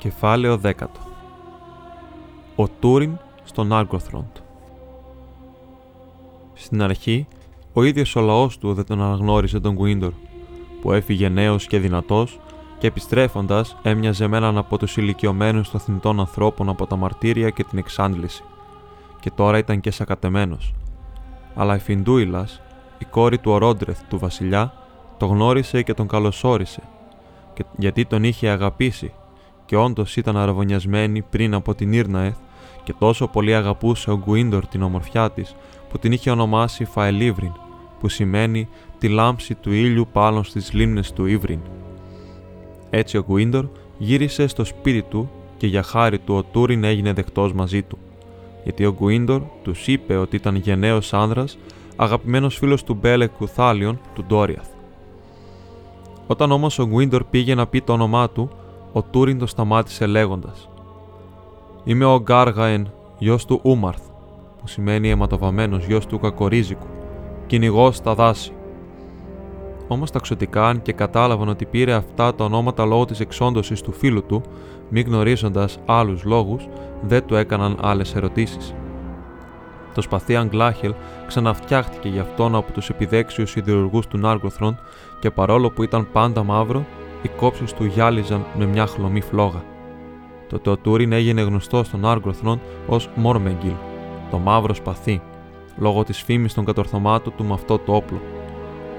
Κεφάλαιο 10 Ο Τούριν στον Άργοθροντ Στην αρχή, ο ίδιος ο λαός του δεν τον αναγνώρισε τον Γουίντορ, που έφυγε νέος και δυνατός και επιστρέφοντας έμοιαζε με έναν από τους ηλικιωμένους των θνητών ανθρώπων από τα μαρτύρια και την εξάντληση, και τώρα ήταν και σακατεμένος. Αλλά η Φιντούιλας, η κόρη του Ορόντρεθ του βασιλιά, το γνώρισε και τον καλωσόρισε, και γιατί τον είχε αγαπήσει και όντως ήταν αραβωνιασμένη πριν από την Ήρναεθ και τόσο πολύ αγαπούσε ο Γκουίντορ την ομορφιά της που την είχε ονομάσει Φαελίβριν, που σημαίνει τη λάμψη του ήλιου πάνω στις λίμνες του Ήβριν. Έτσι ο Γκουίντορ γύρισε στο σπίτι του και για χάρη του ο Τούριν έγινε δεκτός μαζί του, γιατί ο Γκουίντορ τους είπε ότι ήταν γενναίος άνδρας, αγαπημένος φίλος του Μπέλεκ Κουθάλιον του Ντόριαθ. Όταν όμως ο Γκουίντορ πήγε να πει το όνομά του, ο Τούριν το σταμάτησε λέγοντας: Είμαι ο Γκάργαεν, γιος του Ούμαρθ, που σημαίνει αιματοβαμένος γιος του Κακορίζικου, κυνηγός στα δάση. Όμως ταξωτικά, αν και κατάλαβαν ότι πήρε αυτά τα ονόματα λόγω της εξόντωσης του φίλου του, μη γνωρίζοντας άλλους λόγους, δεν του έκαναν άλλες ερωτήσεις. Το σπαθί Αγγλάχελ ξαναφτιάχτηκε για αυτόν από τους επιδέξιους ιδεουργούς του Νάργκοθρον και παρόλο που ήταν πάντα μαύρο, οι κόψει του γυάλιζαν με μια χλωμή φλόγα. Το Τεοτούριν έγινε γνωστό στον Άργροθρον ως Μόρμεγγιλ, το μαύρο σπαθί, λόγω της φήμης των κατορθωμάτων του με αυτό το όπλο.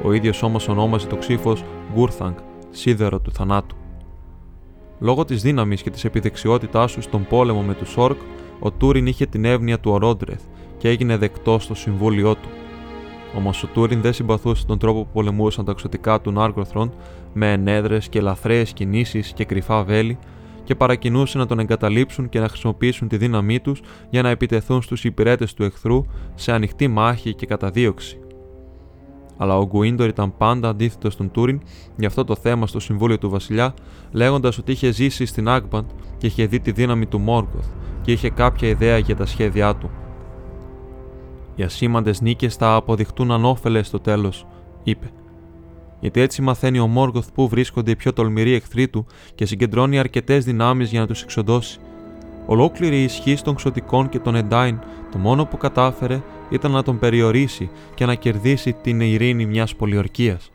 Ο ίδιος όμως ονόμαζε το ξύφος Γκούρθαγκ, σίδερο του θανάτου. Λόγω της δύναμης και της επιδεξιότητάς του στον πόλεμο με τους Όρκ, ο Τούριν είχε την εύνοια του Ορόντρεθ και έγινε δεκτός στο συμβούλιο του. Όμω ο Τούριν δεν συμπαθούσε τον τρόπο που πολεμούσαν τα εξωτικά του Νάργκοθρον με ενέδρες και λαθρέες κινήσεις και κρυφά βέλη και παρακινούσε να τον εγκαταλείψουν και να χρησιμοποιήσουν τη δύναμή τους για να επιτεθούν στους υπηρέτες του εχθρού σε ανοιχτή μάχη και καταδίωξη. Αλλά ο Γκουίντορ ήταν πάντα αντίθετος στον Τούριν για αυτό το θέμα στο Συμβούλιο του Βασιλιά, λέγοντας ότι είχε ζήσει στην Άγμπαντ και είχε δει τη δύναμη του Μόργκοθ και είχε κάποια ιδέα για τα σχέδιά του. Οι ασήμαντες νίκες θα αποδειχτούν ανώφελες στο τέλος, είπε. Γιατί έτσι μαθαίνει ο Μόργοθ που βρίσκονται οι πιο τολμηροί εχθροί του και συγκεντρώνει αρκετές δυνάμεις για να τους εξοντώσει. Ολόκληρη η ισχύ των ξωτικών και των Εντάιν, το μόνο που κατάφερε ήταν να τον περιορίσει και να κερδίσει την ειρήνη μιας πολιορκίας.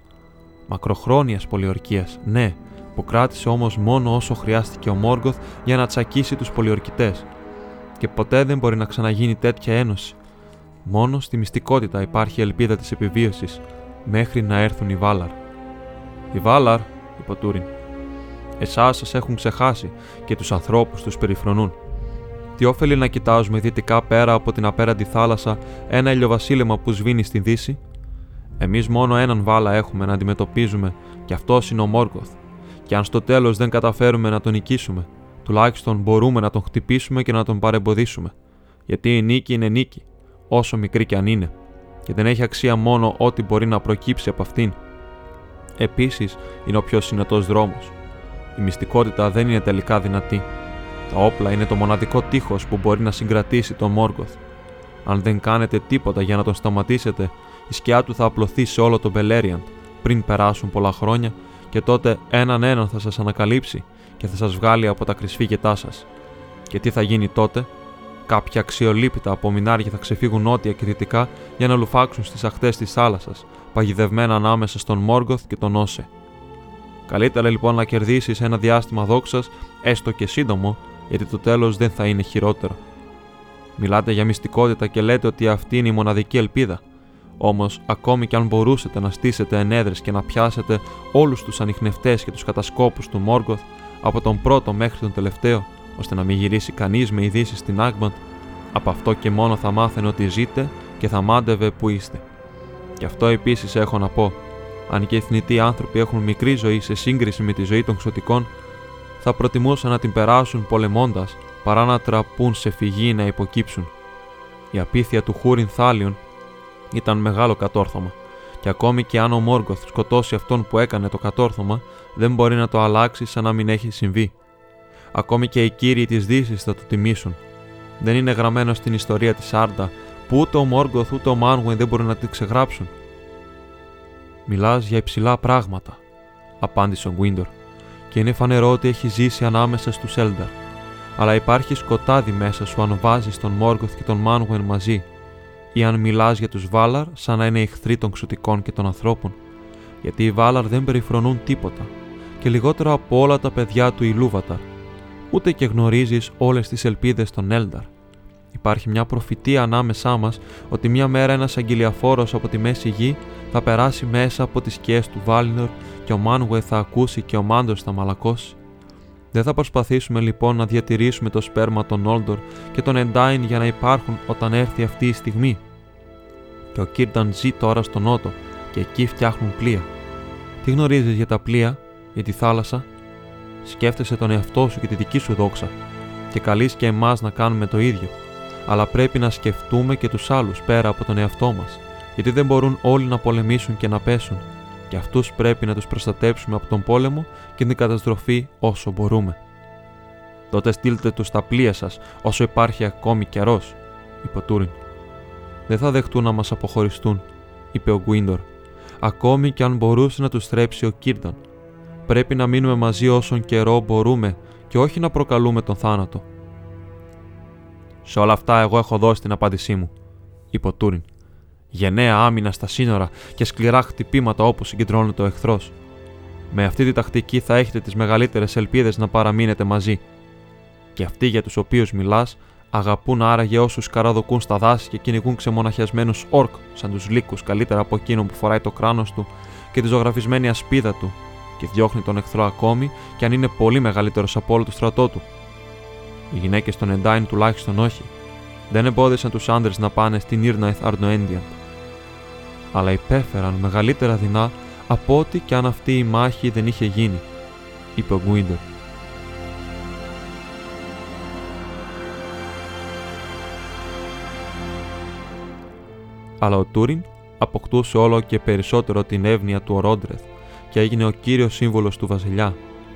Μακροχρόνιας πολιορκίας, ναι, που κράτησε όμως μόνο όσο χρειάστηκε ο Μόργοθ για να τσακίσει τους πολιορκητές. Και ποτέ δεν μπορεί να ξαναγίνει τέτοια ένωση, Μόνο στη μυστικότητα υπάρχει ελπίδα της επιβίωσης μέχρι να έρθουν οι Βάλαρ. Οι Βάλαρ, είπε ο Τούριν, εσάς σας έχουν ξεχάσει και τους ανθρώπους τους περιφρονούν. Τι όφελει να κοιτάζουμε δυτικά πέρα από την απέραντη θάλασσα ένα ηλιοβασίλεμα που σβήνει στη δύση; Εμείς μόνο έναν Βάλα έχουμε να αντιμετωπίζουμε και αυτός είναι ο Μόργκοθ. Και αν στο τέλος δεν καταφέρουμε να τον νικήσουμε, τουλάχιστον μπορούμε να τον χτυπήσουμε και να τον παρεμποδίσουμε. Γιατί η νίκη είναι νίκη όσο μικρή κι αν είναι, και δεν έχει αξία μόνο ό,τι μπορεί να προκύψει από αυτήν. Επίσης, είναι ο πιο συνετός δρόμος. Η μυστικότητα δεν είναι τελικά δυνατή. Τα όπλα είναι το μοναδικό τείχος που μπορεί να συγκρατήσει τον Μόργκοθ. Αν δεν κάνετε τίποτα για να τον σταματήσετε, η σκιά του θα απλωθεί σε όλο τον Μπελέριαντ πριν περάσουν πολλά χρόνια και τότε έναν έναν θα σας ανακαλύψει και θα σας βγάλει από τα κρυσφύγετά σας. Και τι θα γίνει τότε, Κάποια αξιολύπητα απομεινάρια θα ξεφύγουν νότια και δυτικά για να λουφάξουν στις αχτές της θάλασσας, παγιδευμένα ανάμεσα στον Μόργκοθ και τον Όσε. Καλύτερα λοιπόν να κερδίσεις ένα διάστημα δόξας, έστω και σύντομο, γιατί το τέλος δεν θα είναι χειρότερο. Μιλάτε για μυστικότητα και λέτε ότι αυτή είναι η μοναδική ελπίδα. Όμως, ακόμη κι αν μπορούσατε να στήσετε ενέδρε και να πιάσετε όλους τους ανιχνευτές και τους κατασκόπους του Μόργκοθ, από τον πρώτο μέχρι τον τελευταίο, ώστε να μην γυρίσει κανείς με ειδήσεις στην Άγμπαντ, από αυτό και μόνο θα μάθαινε ότι ζείτε και θα μάντευε που είστε. Και αυτό επίσης έχω να πω. Αν και οι θνητοί άνθρωποι έχουν μικρή ζωή σε σύγκριση με τη ζωή των ξωτικών, θα προτιμούσαν να την περάσουν πολεμώντας παρά να τραπούν σε φυγή να υποκύψουν. Η απίθεια του Χούριν Θάλιον ήταν μεγάλο κατόρθωμα, και ακόμη και αν ο Μόργκοθ σκοτώσει αυτόν που έκανε το κατόρθωμα, δεν μπορεί να το αλλάξει σαν να μην έχει συμβεί. Ακόμη και οι κύριοι της Δύσης θα το τιμήσουν. Δεν είναι γραμμένο στην ιστορία της Άρντα που ούτε ο Μόργκοθ ούτε ο Μάνγουιν δεν μπορούν να την ξεγράψουν. Μιλάς για υψηλά πράγματα, απάντησε ο Γκουίντορ, και και είναι φανερό ότι έχει ζήσει ανάμεσα στους Έλνταρ. Αλλά υπάρχει σκοτάδι μέσα σου αν βάζεις τον Μόργκοθ και τον Μάνγουεν μαζί, ή αν μιλάς για τους Βάλαρ σαν να είναι εχθροί των ξωτικών και των ανθρώπων, γιατί οι Βάλαρ δεν περιφρονούν τίποτα, και λιγότερο από όλα τα παιδιά του Ιλούβαταρ, ούτε και γνωρίζεις όλες τις ελπίδες των Έλνταρ. Υπάρχει μια προφητεία ανάμεσά μας ότι μια μέρα ένας αγγελιαφόρος από τη μέση γη θα περάσει μέσα από τις σκιές του Βάλινορ και ο Μάνουε θα ακούσει και ο Μάντο θα μαλακώσει. Δεν θα προσπαθήσουμε λοιπόν να διατηρήσουμε το σπέρμα των Όλντορ και των Εντάιν για να υπάρχουν όταν έρθει αυτή η στιγμή. Και ο Κίρνταν ζει τώρα στο νότο και εκεί φτιάχνουν πλοία. Τι γνωρίζεις για τα πλοία, για τη θάλασσα, σκέφτεσαι τον εαυτό σου και τη δική σου δόξα και καλείς και εμάς να κάνουμε το ίδιο. Αλλά πρέπει να σκεφτούμε και τους άλλους πέρα από τον εαυτό μας, γιατί δεν μπορούν όλοι να πολεμήσουν και να πέσουν και αυτούς πρέπει να τους προστατέψουμε από τον πόλεμο και την καταστροφή όσο μπορούμε. Τότε στείλτε τους στα πλοία σας όσο υπάρχει ακόμη καιρός, είπε ο Τούριν. Δεν θα δεχτούν να μας αποχωριστούν, είπε ο Γκουίντορ, ακόμη και αν μπορούσε να τους θρέψει ο Κίρταν. Πρέπει να μείνουμε μαζί όσον καιρό μπορούμε και όχι να προκαλούμε τον θάνατο. Σε όλα αυτά εγώ έχω δώσει την απάντησή μου, είπε ο Τούριν γενναία άμυνα στα σύνορα και σκληρά χτυπήματα όπου συγκεντρώνεται ο εχθρός. Με αυτή τη τακτική θα έχετε τις μεγαλύτερες ελπίδες να παραμείνετε μαζί. Και αυτοί για τους οποίους μιλάς αγαπούν άραγε όσους καραδοκούν στα δάση και κυνηγούν ξεμοναχιασμένους όρκ, σαν τους λύκους καλύτερα από εκείνο που φοράει το κράνος του και τη ζωγραφισμένη ασπίδα του, και διώχνει τον εχθρό ακόμη και αν είναι πολύ μεγαλύτερος από όλο το στρατό του. Οι γυναίκες των Εντάιν τουλάχιστον όχι. Δεν εμπόδισαν τους άντρες να πάνε στην Ήρναεθ Αρνοέντιαν αλλά υπέφεραν μεγαλύτερα δεινά από ό,τι και αν αυτή η μάχη δεν είχε γίνει, είπε ο Γκουίντορ. Αλλά ο Τούριν αποκτούσε όλο και περισσότερο την εύνοια του Ορόντρεθ και έγινε ο κύριος σύμβολος του βασιλιά,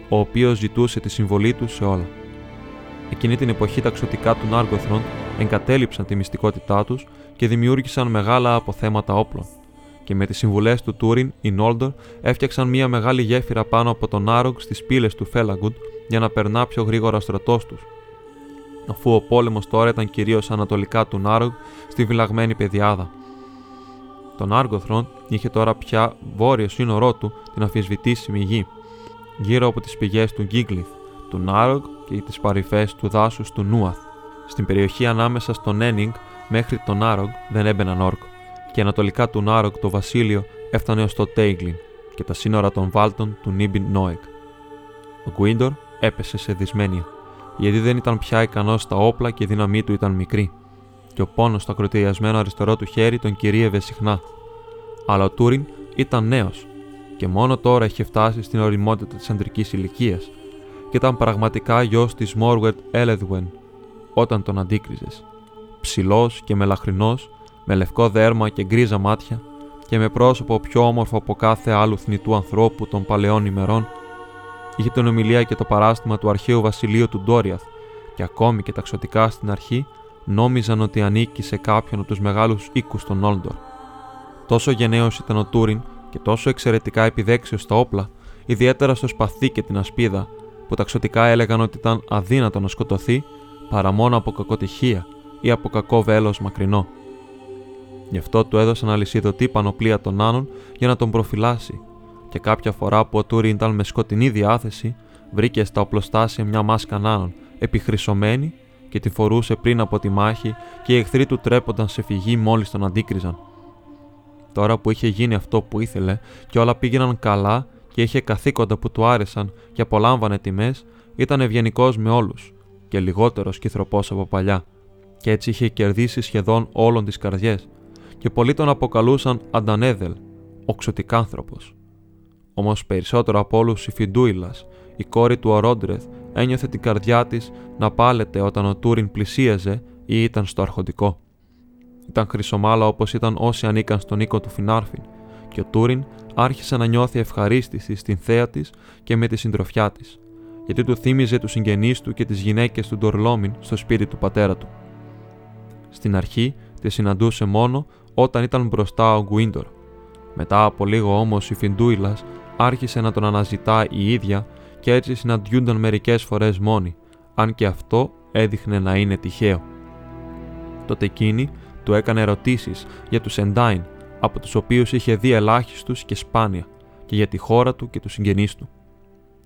ο οποίος ζητούσε τη συμβολή του σε όλα. Εκείνη την εποχή τα ξωτικά του Νάργκοθρον εγκατέλειψαν τη μυστικότητά τους και δημιούργησαν μεγάλα αποθέματα όπλων και με τις συμβουλές του Τούριν, οι Νόλντορ έφτιαξαν μια μεγάλη γέφυρα πάνω από τον Άρογκ στις πύλες του Φέλαγκουντ για να περνά πιο γρήγορα ο στρατός τους. Αφού ο πόλεμος τώρα ήταν κυρίως ανατολικά του Νάρογκ στη βυλαγμένη πεδιάδα. Τον Άργοθρον είχε τώρα πια βόρειο σύνορό του την αφισβητήσιμη γη, γύρω από τις πηγές του Γκίγκλιθ, του Νάρογκ και τις παρυφές του δάσους του Νούαθ. Στην περιοχή ανάμεσα στον Ένιγκ μέχρι τον Νάρογκ δεν έμπαιναν Ορκ και ανατολικά του Νάρογκ το βασίλειο έφτανε ως το Τέιγκλιν και τα σύνορα των βάλτων του Νίμπιν Νόεκ. Ο Γκουίντορ έπεσε σε δυσμένεια, γιατί δεν ήταν πια ικανός στα όπλα και η δύναμή του ήταν μικρή, και ο πόνος στο ακρωτηριασμένο αριστερό του χέρι τον κυρίευε συχνά. Αλλά ο Τούριν ήταν νέος, και μόνο τώρα είχε φτάσει στην ωριμότητα της αντρικής ηλικίας, και ήταν πραγματικά γιος της Μόργουεν Έλεδγουεν όταν τον αντίκριζες. Ψηλός και μελαχρινός, με λευκό δέρμα και γκρίζα μάτια και με πρόσωπο πιο όμορφο από κάθε άλλου θνητού ανθρώπου των παλαιών ημερών, είχε την ομιλία και το παράστημα του αρχαίου βασιλείου του Ντόριαθ και ακόμη και τα ξωτικά στην αρχή νόμιζαν ότι ανήκει σε κάποιον από τους μεγάλους οίκους των Όλντορ. Τόσο γενναίος ήταν ο Τούριν και τόσο εξαιρετικά επιδέξιος στα όπλα, ιδιαίτερα στο σπαθί και την ασπίδα, που τα ξωτικά έλεγαν ότι ήταν αδύνατο να σκοτωθεί παρά μόνο από κακοτυχία ή από κακό βέλος μακρινό. Γι' αυτό του έδωσαν αλυσιδωτή πανοπλία των Άνων για να τον προφυλάσει, και κάποια φορά που ο Τούριν ήταν με σκοτεινή διάθεση, βρήκε στα οπλοστάσια μια μάσκα Νάνων, επιχρυσωμένη και τη φορούσε πριν από τη μάχη και οι εχθροί του τρέπονταν σε φυγή μόλις τον αντίκριζαν. Τώρα που είχε γίνει αυτό που ήθελε και όλα πήγαιναν καλά και είχε καθήκοντα που του άρεσαν και απολάμβανε τιμές, ήταν ευγενικός με όλους και λιγότερος σκυθροπό από παλιά, και έτσι είχε κερδίσει σχεδόν όλων τις καρδιές και πολλοί τον αποκαλούσαν Αντανέδελ, ο ξωτικάνθρωπο. Όμως περισσότερο από όλους η Φιντούιλας, η κόρη του Ορόντρεθ, ένιωθε την καρδιά της να πάλεται όταν ο Τούριν πλησίαζε ή ήταν στο αρχοντικό. Ήταν χρυσομάλα όπως ήταν όσοι ανήκαν στον οίκο του Φινάρφιν, και ο Τούριν άρχισε να νιώθει ευχαρίστηση στην θέα της και με τη συντροφιά της, γιατί του θύμιζε τους συγγενείς του και τις γυναίκες του Ντορλόμιν στο σπίτι του πατέρα του. Στην αρχή της συναντούσε μόνο όταν ήταν μπροστά ο Γκουίντορ. Μετά από λίγο όμως η Φιντούιλας άρχισε να τον αναζητά η ίδια και έτσι συναντιούνταν μερικές φορές μόνοι, αν και αυτό έδειχνε να είναι τυχαίο. Τότε εκείνη του έκανε ερωτήσεις για τους Εντάιν, από τους οποίους είχε δει ελάχιστους και σπάνια, και για τη χώρα του και τους συγγενείς του.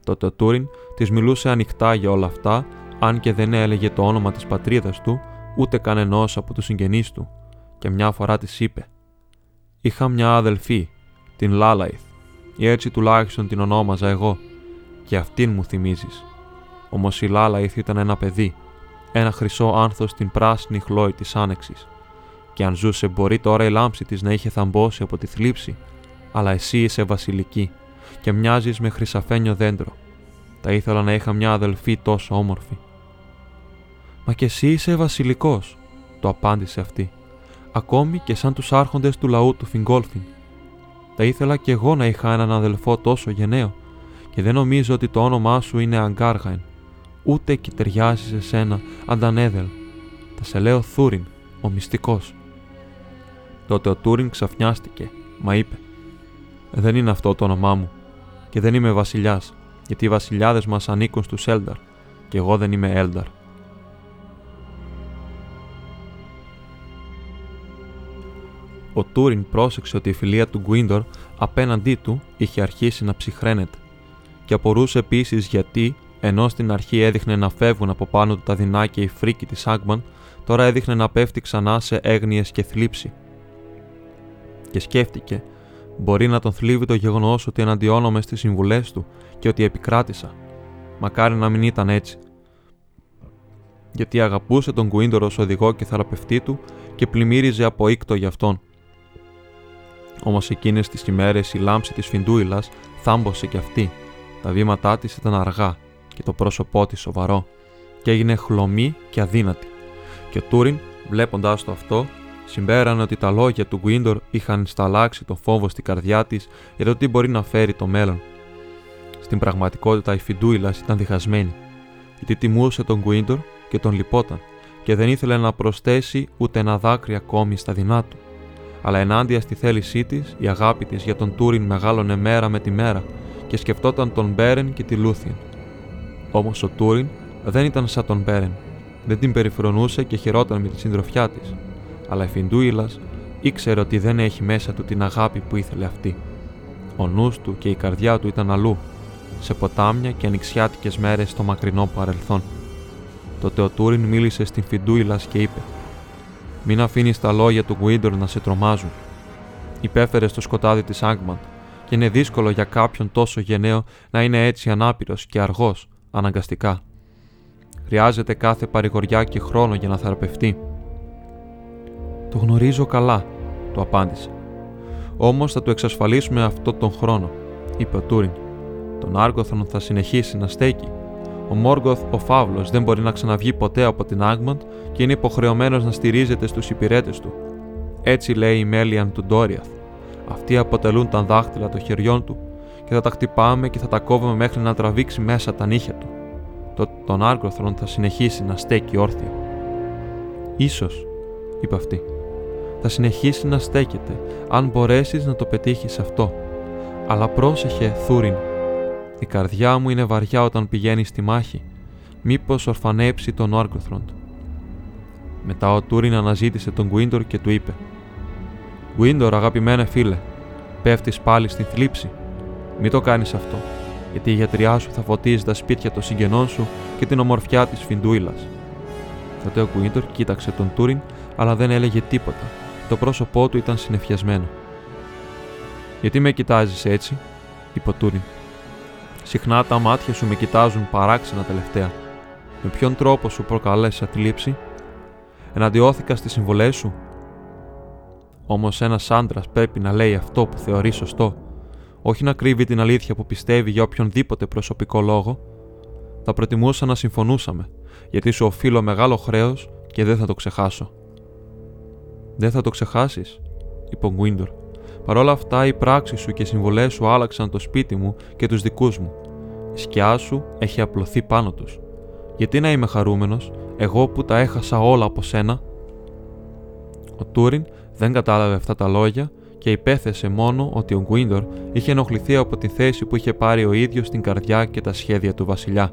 Τότε ο Τούριν της μιλούσε ανοιχτά για όλα αυτά, αν και δεν έλεγε το όνομα της πατρίδας του, ούτε κανενός από τους συγγενείς του, και μια φορά της είπε: Είχα μια αδελφή, την Λάλαϊθ, ή έτσι τουλάχιστον την ονόμαζα εγώ, και αυτήν μου θυμίζεις. Όμως η Λάλαϊθ ήταν ένα παιδί, ένα χρυσό άνθος στην πράσινη χλόη της άνεξης. Και αν ζούσε, μπορεί τώρα η λάμψη της να είχε θαμπώσει από τη θλίψη, αλλά εσύ είσαι βασιλική και μοιάζεις με χρυσαφένιο δέντρο. Θα ήθελα να είχα μια αδελφή τόσο όμορφη. Μα και εσύ είσαι βασιλικός, το απάντησε αυτή, ακόμη και σαν τους άρχοντες του λαού του Φιγκόλφιν. Θα ήθελα κι εγώ να είχα έναν αδελφό τόσο γενναίο, και δεν νομίζω ότι το όνομά σου είναι Αγκάργαϊν, ούτε εκεί ταιριάζει σε σένα, Αντανέδελ. Θα σε λέω Θούριν, ο μυστικός. Τότε ο Τούριν ξαφνιάστηκε, μα είπε: Δεν είναι αυτό το όνομά μου, και δεν είμαι βασιλιάς, γιατί οι βασιλιάδες μας ανήκουν στους Έλνταρ, και εγώ δεν είμαι Έλνταρ. Ο Τούριν πρόσεξε ότι η φιλία του Γκουίντορ απέναντί του είχε αρχίσει να ψυχραίνεται και απορούσε επίσης γιατί, ενώ στην αρχή έδειχνε να φεύγουν από πάνω του τα δεινά και η φρίκη της Άγμαν, τώρα έδειχνε να πέφτει ξανά σε έγνοιες και θλίψη. Και σκέφτηκε, μπορεί να τον θλίβει το γεγονός ότι εναντιώνομαι στις συμβουλές του και ότι επικράτησα. Μακάρι να μην ήταν έτσι. Γιατί αγαπούσε τον Γκουίντορ ως οδηγό και θεραπευτή του και πλημμύριζε από ήκτο για αυτόν. Όμως εκείνες τις ημέρες η λάμψη της Φιντούιλας θάμπωσε κι αυτή. Τα βήματά της ήταν αργά και το πρόσωπό της σοβαρό, και έγινε χλωμή και αδύνατη. Και ο Τούριν, βλέποντάς το αυτό, συμπέρανε ότι τα λόγια του Γκουίντορ είχαν σταλάξει το φόβο στην καρδιά της για το τι μπορεί να φέρει το μέλλον. Στην πραγματικότητα η Φιντούιλας ήταν διχασμένη, γιατί τιμούσε τον Γκουίντορ και τον λυπόταν, και δεν ήθελε να προσθέσει ούτε ένα δάκρυ ακόμη στα δεινά του αλλά ενάντια στη θέλησή της, η αγάπη της για τον Τούριν μεγάλωνε μέρα με τη μέρα και σκεφτόταν τον Μπέρεν και τη Λούθιεν. Όμως ο Τούριν δεν ήταν σαν τον Μπέρεν, δεν την περιφρονούσε και χαιρόταν με τη συντροφιά της, αλλά η Φιντούιλας ήξερε ότι δεν έχει μέσα του την αγάπη που ήθελε αυτή. Ο νους του και η καρδιά του ήταν αλλού, σε ποτάμια και ανοιξιάτικες μέρες στο μακρινό παρελθόν. Τότε ο Τούριν μίλησε στην Φιντούιλας και είπε: μην αφήνεις τα λόγια του Γκουίντορ να σε τρομάζουν. Υπέφερε στο σκοτάδι της Άγκμαντ και είναι δύσκολο για κάποιον τόσο γενναίο να είναι έτσι ανάπηρος και αργός, αναγκαστικά. Χρειάζεται κάθε παρηγοριά και χρόνο για να θεραπευτεί. Το γνωρίζω καλά, του απάντησε. Όμως θα του εξασφαλίσουμε αυτό τον χρόνο, είπε ο Τούριν. Τον Άργοθον θα συνεχίσει να στέκει ο Μόργκοθ, ο Φαύλος, δεν μπορεί να ξαναβγεί ποτέ από την Άγμαντ και είναι υποχρεωμένος να στηρίζεται στους υπηρέτες του. Έτσι λέει η Μέλιαν του Ντόριαθ. Αυτοί αποτελούν τα δάχτυλα των χεριών του και θα τα χτυπάμε και θα τα κόβουμε μέχρι να τραβήξει μέσα τα νύχια του. Το, τον Άργοθρον θα συνεχίσει να στέκει όρθιο. Ίσως, είπε αυτή, θα συνεχίσει να στέκεται αν μπορέσεις να το πετύχεις αυτό. Αλλά πρόσεχε, Θούριν, η καρδιά μου είναι βαριά όταν πηγαίνεις στη μάχη. Μήπως ορφανέψει τον Όαρκοθροντ. Μετά ο Τούριν αναζήτησε τον Γκουίντορ και του είπε: Γκουίντορ, αγαπημένε φίλε, πέφτεις πάλι στη θλίψη. Μην το κάνεις αυτό, γιατί η γιατριά σου θα φωτίζει τα σπίτια των συγγενών σου και την ομορφιά της Φιντούιλας. Τότε ο Γκουίντορ κοίταξε τον Τούριν, αλλά δεν έλεγε τίποτα. Το πρόσωπό του ήταν συνεφιασμένο. Γιατί με κοιτάζεις έτσι, είπε ο Τούριν. Συχνά τα μάτια σου με κοιτάζουν παράξενα τελευταία. Με ποιον τρόπο σου προκαλέσει θλίψη, εναντιώθηκα στις συμβολές σου; Όμως ένας άντρας πρέπει να λέει αυτό που θεωρεί σωστό, όχι να κρύβει την αλήθεια που πιστεύει για οποιονδήποτε προσωπικό λόγο. Θα προτιμούσα να συμφωνούσαμε, γιατί σου οφείλω μεγάλο χρέος και δεν θα το ξεχάσω. Δεν θα το ξεχάσεις, είπε ο Γκουίντορ. Παρ' όλα αυτά, οι πράξεις σου και οι συμβολές σου άλλαξαν το σπίτι μου και τους δικούς μου. Η σκιά σου έχει απλωθεί πάνω τους. Γιατί να είμαι χαρούμενος, εγώ που τα έχασα όλα από σένα; Ο Τούριν δεν κατάλαβε αυτά τα λόγια και υπέθεσε μόνο ότι ο Γκουίντορ είχε ενοχληθεί από τη θέση που είχε πάρει ο ίδιος στην καρδιά και τα σχέδια του βασιλιά.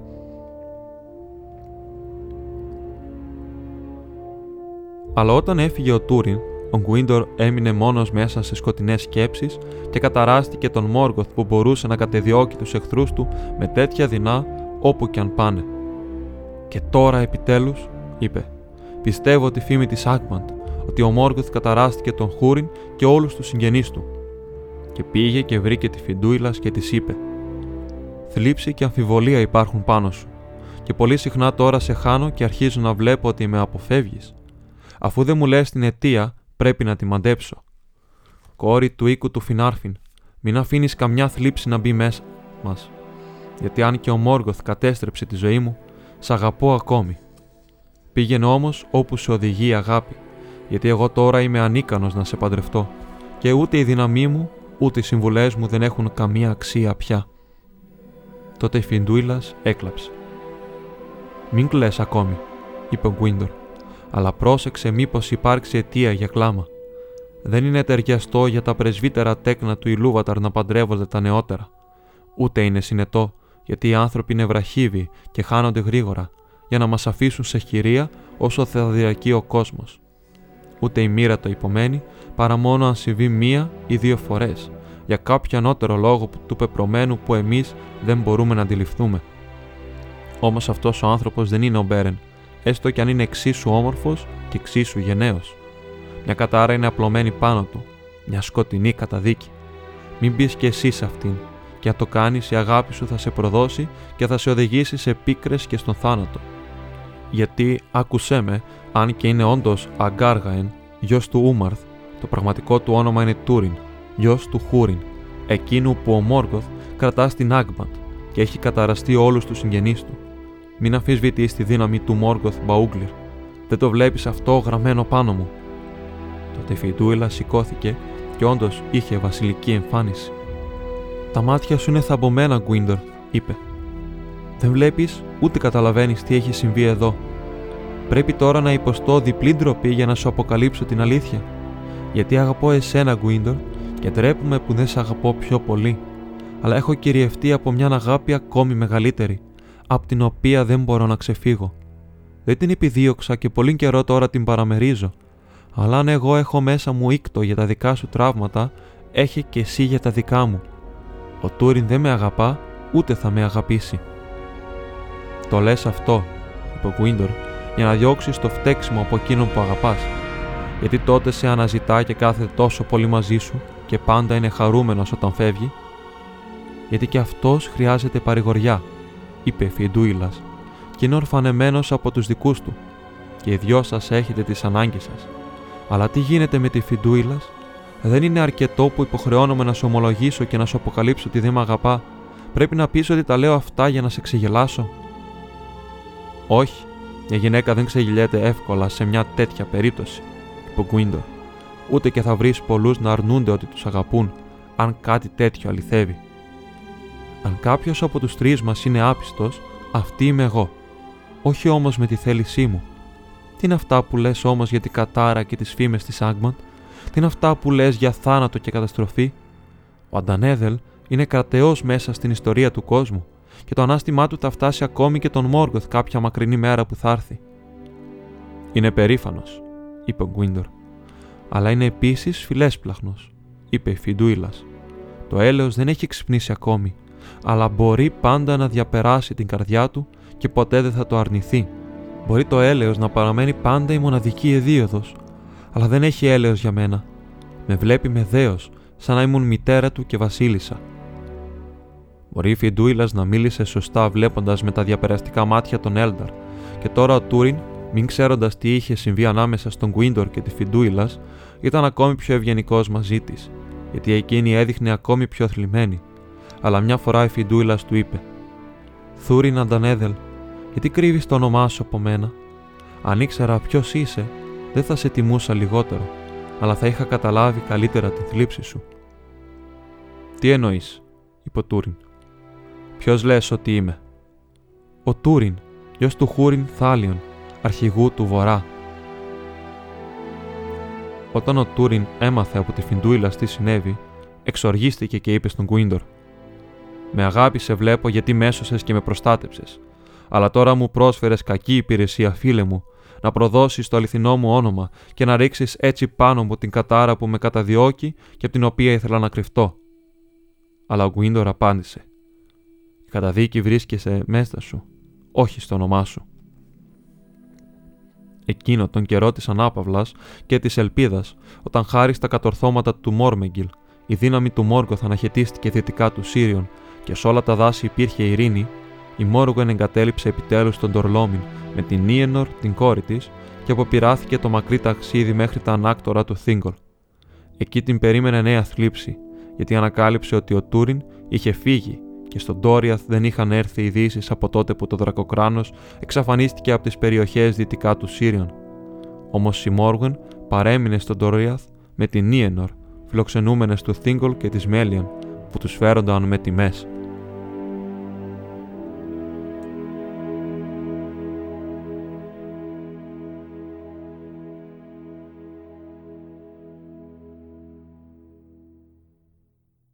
Αλλά όταν έφυγε ο Τούριν, ο Γκουίντορ έμεινε μόνος μέσα σε σκοτεινές σκέψεις και καταράστηκε τον Μόργοθ που μπορούσε να κατεδιώκει τους εχθρούς του με τέτοια δεινά όπου κι αν πάνε. «Και τώρα επιτέλους», είπε, «πιστεύω τη φήμη της Άγμαντ, ότι ο Μόργοθ καταράστηκε τον Χούριν και όλους τους συγγενείς του». Και πήγε και βρήκε τη Φιντούιλας και της είπε «Θλίψη και αμφιβολία υπάρχουν πάνω σου και πολύ συχνά τώρα σε χάνω και αρχίζω να βλέπω ότι με αποφεύγεις. Αφού δεν μου λες την αιτία, πρέπει να τη μαντέψω. Κόρη του οίκου του Φινάρφιν, μην αφήνεις καμιά θλίψη να μπει μέσα μας. Γιατί αν και ο Μόργοθ κατέστρεψε τη ζωή μου, σ' αγαπώ ακόμη. Πήγαινε όμως όπου σε οδηγεί η αγάπη, γιατί εγώ τώρα είμαι ανίκανος να σε παντρευτώ, και ούτε η δύναμή μου, ούτε οι συμβουλές μου δεν έχουν καμία αξία πια. Τότε η Φιντούιλας έκλαψε. Μην κλαις ακόμη, είπε ο Γκουίντορ αλλά πρόσεξε μήπως υπάρξει αιτία για κλάμα. Δεν είναι ταιριαστό για τα πρεσβύτερα τέκνα του Ιλούβαταρ να παντρεύονται τα νεότερα. Ούτε είναι συνετό, γιατί οι άνθρωποι είναι βραχύβοι και χάνονται γρήγορα, για να μας αφήσουν σε χειρία όσο θα διαρκεί ο κόσμος. Ούτε η μοίρα το υπομένει, παρά μόνο αν συμβεί μία ή δύο φορές, για κάποιο ανώτερο λόγο του πεπρωμένου που εμείς δεν μπορούμε να αντιληφθούμε. Όμως αυτός ο άνθρωπος δεν είναι ο Μπέρεν, έστω κι αν είναι εξίσου όμορφος και εξίσου γενναίος. Μια κατάρα είναι απλωμένη πάνω του, μια σκοτεινή καταδίκη. Μην μπει κι εσύ σε αυτήν, και αν το κάνεις, η αγάπη σου θα σε προδώσει και θα σε οδηγήσει σε πίκρες και στον θάνατο. Γιατί, άκουσέ με, αν και είναι όντως Αγκάργαεν, γιος του Ούμαρθ, το πραγματικό του όνομα είναι Τούριν, γιος του Χούριν, εκείνου που ο Μόργοθ κρατά στην Άγμπαντ και έχει καταραστεί όλους τους συγγενείς του. Μην αφισβητεί τη δύναμη του Μόργοθ Μπαούγκλιρ. Δεν το βλέπεις αυτό γραμμένο πάνω μου. Τότε η Φιντούιλα σηκώθηκε και όντως είχε βασιλική εμφάνιση. Τα μάτια σου είναι θαμπομένα, Γκουίντορ, είπε. Δεν βλέπεις ούτε καταλαβαίνεις τι έχει συμβεί εδώ. Πρέπει τώρα να υποστώ διπλή ντροπή για να σου αποκαλύψω την αλήθεια. Γιατί αγαπώ εσένα, Γκουίντορ, και τρέπουμε που δεν σε αγαπώ πιο πολύ. Αλλά έχω κυριευτεί από μια αγάπη ακόμη μεγαλύτερη από την οποία δεν μπορώ να ξεφύγω. Δεν την επιδίωξα και πολύ καιρό τώρα την παραμερίζω. Αλλά αν εγώ έχω μέσα μου ήκτο για τα δικά σου τραύματα, έχει και εσύ για τα δικά μου. Ο Τούριν δεν με αγαπά, ούτε θα με αγαπήσει. Το λες αυτό, είπε ο Γκουίντορ, για να διώξεις το φταίξιμο από εκείνον που αγαπάς. Γιατί τότε σε αναζητά και κάθεται τόσο πολύ μαζί σου και πάντα είναι χαρούμενος όταν φεύγει. Γιατί και αυτός χρειάζεται παρηγοριά είπε Φιντούιλας, και είναι ορφανεμένος από τους δικούς του, και οι δυο σας έχετε τις ανάγκες σας. Αλλά τι γίνεται με τη Φιντούιλας, δεν είναι αρκετό που υποχρεώνομαι να σου ομολογήσω και να σου αποκαλύψω ότι δεν με αγαπά. Πρέπει να πεις ότι τα λέω αυτά για να σε ξεγελάσω. Όχι, μια γυναίκα δεν ξεγελιέται εύκολα σε μια τέτοια περίπτωση, είπε ο Γκουίντορ. Ούτε και θα βρεις πολλούς να αρνούνται ότι τους αγαπούν, αν κάτι τέτοιο αληθεύει. Αν κάποιος από τους τρεις μας είναι άπιστος, αυτή είμαι εγώ. Όχι όμως με τη θέλησή μου. Τι είναι αυτά που λες όμως για την κατάρα και τις φήμες της Άγμαντ, τι είναι αυτά που λες για θάνατο και καταστροφή; Ο Αντανέδελ είναι κρατεός μέσα στην ιστορία του κόσμου και το ανάστημά του θα φτάσει ακόμη και τον Μόργοθ κάποια μακρινή μέρα που θα έρθει. Είναι περήφανος, είπε ο Γκουίντορ. Αλλά είναι επίσης φιλέσπλαχνος, είπε η Φιντούιλας. Το έλεος δεν έχει ξυπνήσει ακόμη αλλά μπορεί πάντα να διαπεράσει την καρδιά του και ποτέ δεν θα το αρνηθεί. Μπορεί το έλεος να παραμένει πάντα η μοναδική εδίωδος, αλλά δεν έχει έλεος για μένα. Με βλέπει με δέος, σαν να ήμουν μητέρα του και βασίλισσα. Μπορεί η Φιντούιλα να μίλησε σωστά βλέποντας με τα διαπεραστικά μάτια τον Έλνταρ, και τώρα ο Τούριν, μην ξέροντας τι είχε συμβεί ανάμεσα στον Γκουίντορ και τη Φιντούιλας, ήταν ακόμη πιο ευγενικός μαζί της, γιατί εκείνη έδειχνε ακόμη πιο θλιμμένη αλλά μια φορά η Φιντούιλας του είπε: Θούριν Αντανέδελ, γιατί κρύβεις το όνομά σου από μένα; Αν ήξερα ποιος είσαι, δεν θα σε τιμούσα λιγότερο, αλλά θα είχα καταλάβει καλύτερα τη θλίψη σου. Τι εννοείς, είπε ο Τούριν. Ποιος λες ότι είμαι; Ο Τούριν, γιος του Χούριν Θάλιον, αρχηγού του Βορρά. Όταν ο Τούριν έμαθε από τη Φιντούιλα τι συνέβη, εξοργίστηκε και είπε στον Κουίντορ: Με αγάπη σε βλέπω γιατί μέσωσε και με προστάτεψες. Αλλά τώρα μου πρόσφερες κακή υπηρεσία, φίλε μου, να προδώσεις το αληθινό μου όνομα και να ρίξεις έτσι πάνω μου την κατάρα που με καταδιώκει και από την οποία ήθελα να κρυφτώ. Αλλά ο Γκουίντορ απάντησε: Η καταδίκη βρίσκεσαι μέσα σου, όχι στο όνομά σου. Εκείνο τον καιρό της ανάπαυλας και της ελπίδας, όταν χάρη στα κατορθώματα του Μόρμεγγιλ, η δύναμη του Μόργκοθ αναχαιτίστηκε δυτικά του Σύριον και σε όλα τα δάση υπήρχε ειρήνη, η Μόργον εγκατέλειψε επιτέλους τον Τορλόμιν με την Νίενορ, την κόρη της, και αποπειράθηκε το μακρύ ταξίδι μέχρι τα ανάκτορα του Θίγκολ. Εκεί την περίμενε νέα θλίψη, γιατί ανακάλυψε ότι ο Τούριν είχε φύγει και στον Τόριαθ δεν είχαν έρθει ειδήσει από τότε που το Δρακοκράνος εξαφανίστηκε από τις περιοχές δυτικά του Σύριον. Όμως η Μόργον παρέμεινε στον Τόριαθ με την Νίενορ, φιλοξενούμενες του Θίγκολ και της Μέλιαν, που τους φέρονταν με τιμές.